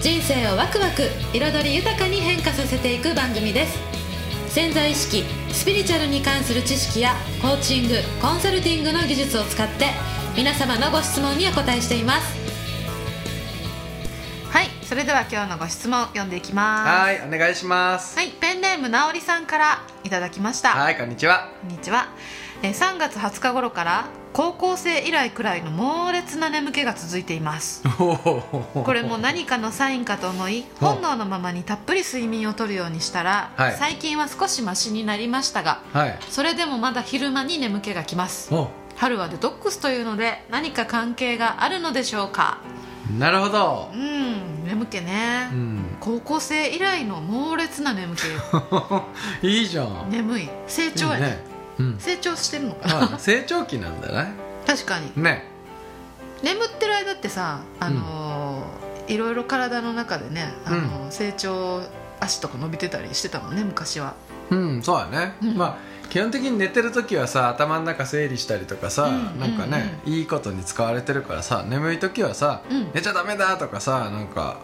人生をワクワク彩り豊かに変化させていく番組です。潜在意識スピリチュアルに関する知識やコーチングコンサルティングの技術を使って皆様のご質問にお答えしています。それでは今日のご質問読んでいきます。はいお願いします。はいペンネームなおりさんからいただきました。はいこんにちは。こんにちは、えー3月20日頃から高校生以来くらいの猛烈な眠気が続いています。ここれも何かのサインかと思い本能のままにたっぷり睡眠をとるようにしたら、はい。最近は少しマシになりましたがはい。それでもまだ昼間に眠気がきます。お春はデトックスというので何か関係があるのでしょうか？なるほど。うん眠気ね、うん。高校生以来の猛烈な眠気。いいじゃん。眠い。成長や。ねね。うん。成長してるのかな？あ成長期なんだね確かに。ね。眠ってる間ってさあのーいろいろ体の中でね、あのー成長足とか伸びてたりしてたもんね昔はうんそうだね、うん。まあ基本的に寝てる時はさ頭の中整理したりとかさ、うん。なんかね、いいことに使われてるからさ眠い時はさ、うん。寝ちゃダメだとかさなんか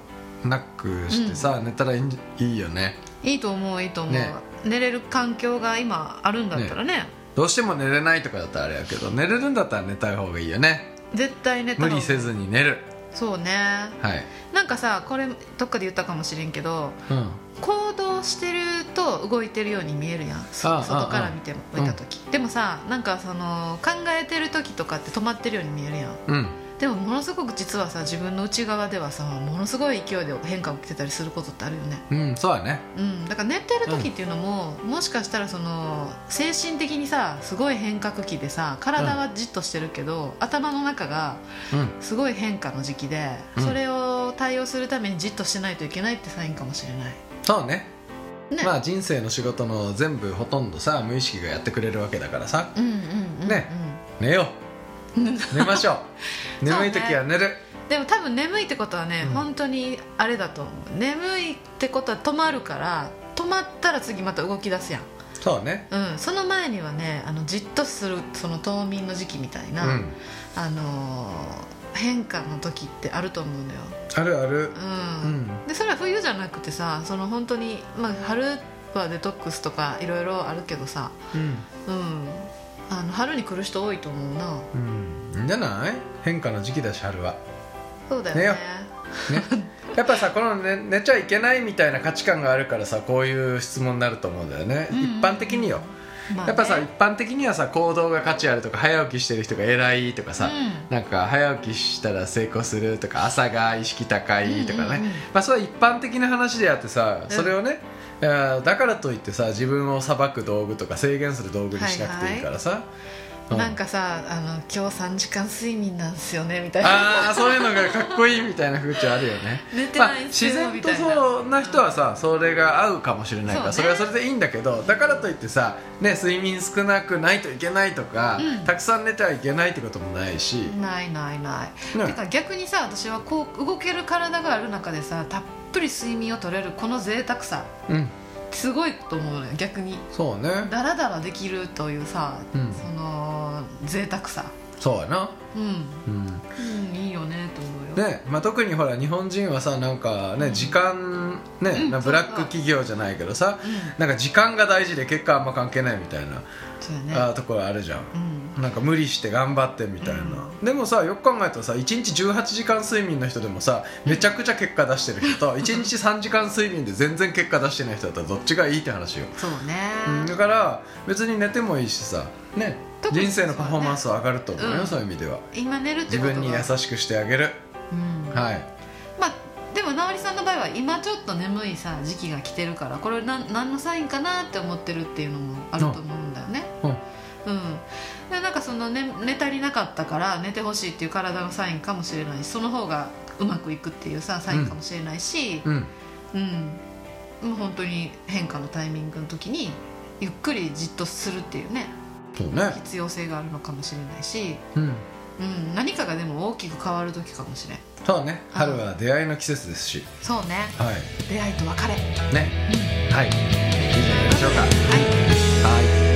ナックしてさ、寝たらいいんいいよね。いいと思ういいと思う、ね。寝れる環境が今あるんだったらね。どうしても寝れないとかだったらあれやけど寝れるんだったら寝たい方がいいよね。絶対寝た無理せずに寝る。そうね。はい、なんかさこれどっかで言ったかもしれんけどうん、行動してると動いてるように見えるやん。外から見てもああ。見た時、でもさなんかその考えてる時とかって止まってるように見えるやん。うん。でもものすごく実はさ自分の内側ではさものすごい勢いで変化起きてたりすることってあるよね。うんそうだね。うん。だから寝てる時っていうのも、もしかしたらその精神的にさすごい変革期でさ体はじっとしてるけど、頭の中がうん。すごい変化の時期で、うん。それを対応するためにじっとしてないといけないってサインかもしれない。そうねね、まあ人生の仕事の全部ほとんどさ無意識がやってくれるわけだからさ。うんうんうん、ね。寝よう。寝ましょう。眠い時は寝る。でも多分眠いってことはね、うん。本当にあれだと思う。眠いってことは止まるから止まったら次また動き出すやん。そうね。うん、その前にはねあのじっとするその冬眠の時期みたいな、うん。あのー変化の時ってあると思うのよ、あるある。うん。うん。でそれは冬じゃなくてさその本当にまあ、春はデトックスとかいろいろあるけどさ、うん。うん、あの春に来る人多いと思うな。うん。いいんじゃない？変化の時期だし春は。そうだよね。ね やっぱさこの寝寝ちゃいけないみたいな価値観があるからさこういう質問になると思うんだよね、一般的によまあね。やっぱさ一般的にはさ行動が価値あるとか早起きしてる人が偉いとかさ、うなんか早起きしたら成功するとか朝が意識高いとかね、うんうんうん。まあそれは一般的な話であってさそれをね、いやだからといってさ自分を裁く道具とか制限する道具にしなくていいからさ、うん。なんかさあの「今日3時間睡眠なんですよね」みたいな。ああそういうのがかっこいいみたいな風潮あるよね。寝てまあないんすよ自然とそうな人はさそれが合うかもしれないからそ,、そうね。れはそれでいいんだけどだからといってさ、ね、睡眠少なくないといけないとか、うん。たくさん寝てはいけないってこともないし、ないないない、ね。てか逆にさ私はこう動ける体がある中でさたっぷり睡眠を取れるこの贅沢さうん。すごいと思うのよ逆に。そうね。ダラダラできるというさ、うん。その贅沢さ。そうやな。うん、うん。うん、いいよねまあ、特にほら日本人はさなんかね、うん。時間ね、うんなブラック企業じゃないけどさ、うん。なんか時間が大事で結果あんま関係ないみたいな、ね。あーところあるじゃん。うん。なんか無理して頑張ってみたいな、うでもさよく考えたらさ1日18時間睡眠の人でもさめちゃくちゃ結果出してる人と 1日3時間睡眠で全然結果出してない人だったらどっちがいいって話よ、そうね、うん、だから別に寝てもいいしさね人生のパフォーマンスは上がると思うよ、うん。そういう意味では。今寝る自分に優しくしてあげる、うん。はい。まあでも直りさんの場合は今ちょっと眠いさ時期が来てるからこれなん何のサインかなって思ってるっていうのもあると思うんだよね。うん。うん。でなんかその、ね、寝足りなかったから寝てほしいっていう体のサインかもしれないしその方がうまくいくっていうさサインかもしれないし、うん。うん、もう本当に変化のタイミングの時にゆっくりじっとするっていうねそうね。必要性があるのかもしれないし、うんうん、何かがでも大きく変わる時かもしれん。そうね。春は出会いの季節ですし。そうね。はい。出会いと別れ、ね。はいいい。んじゃないでしょうか。はい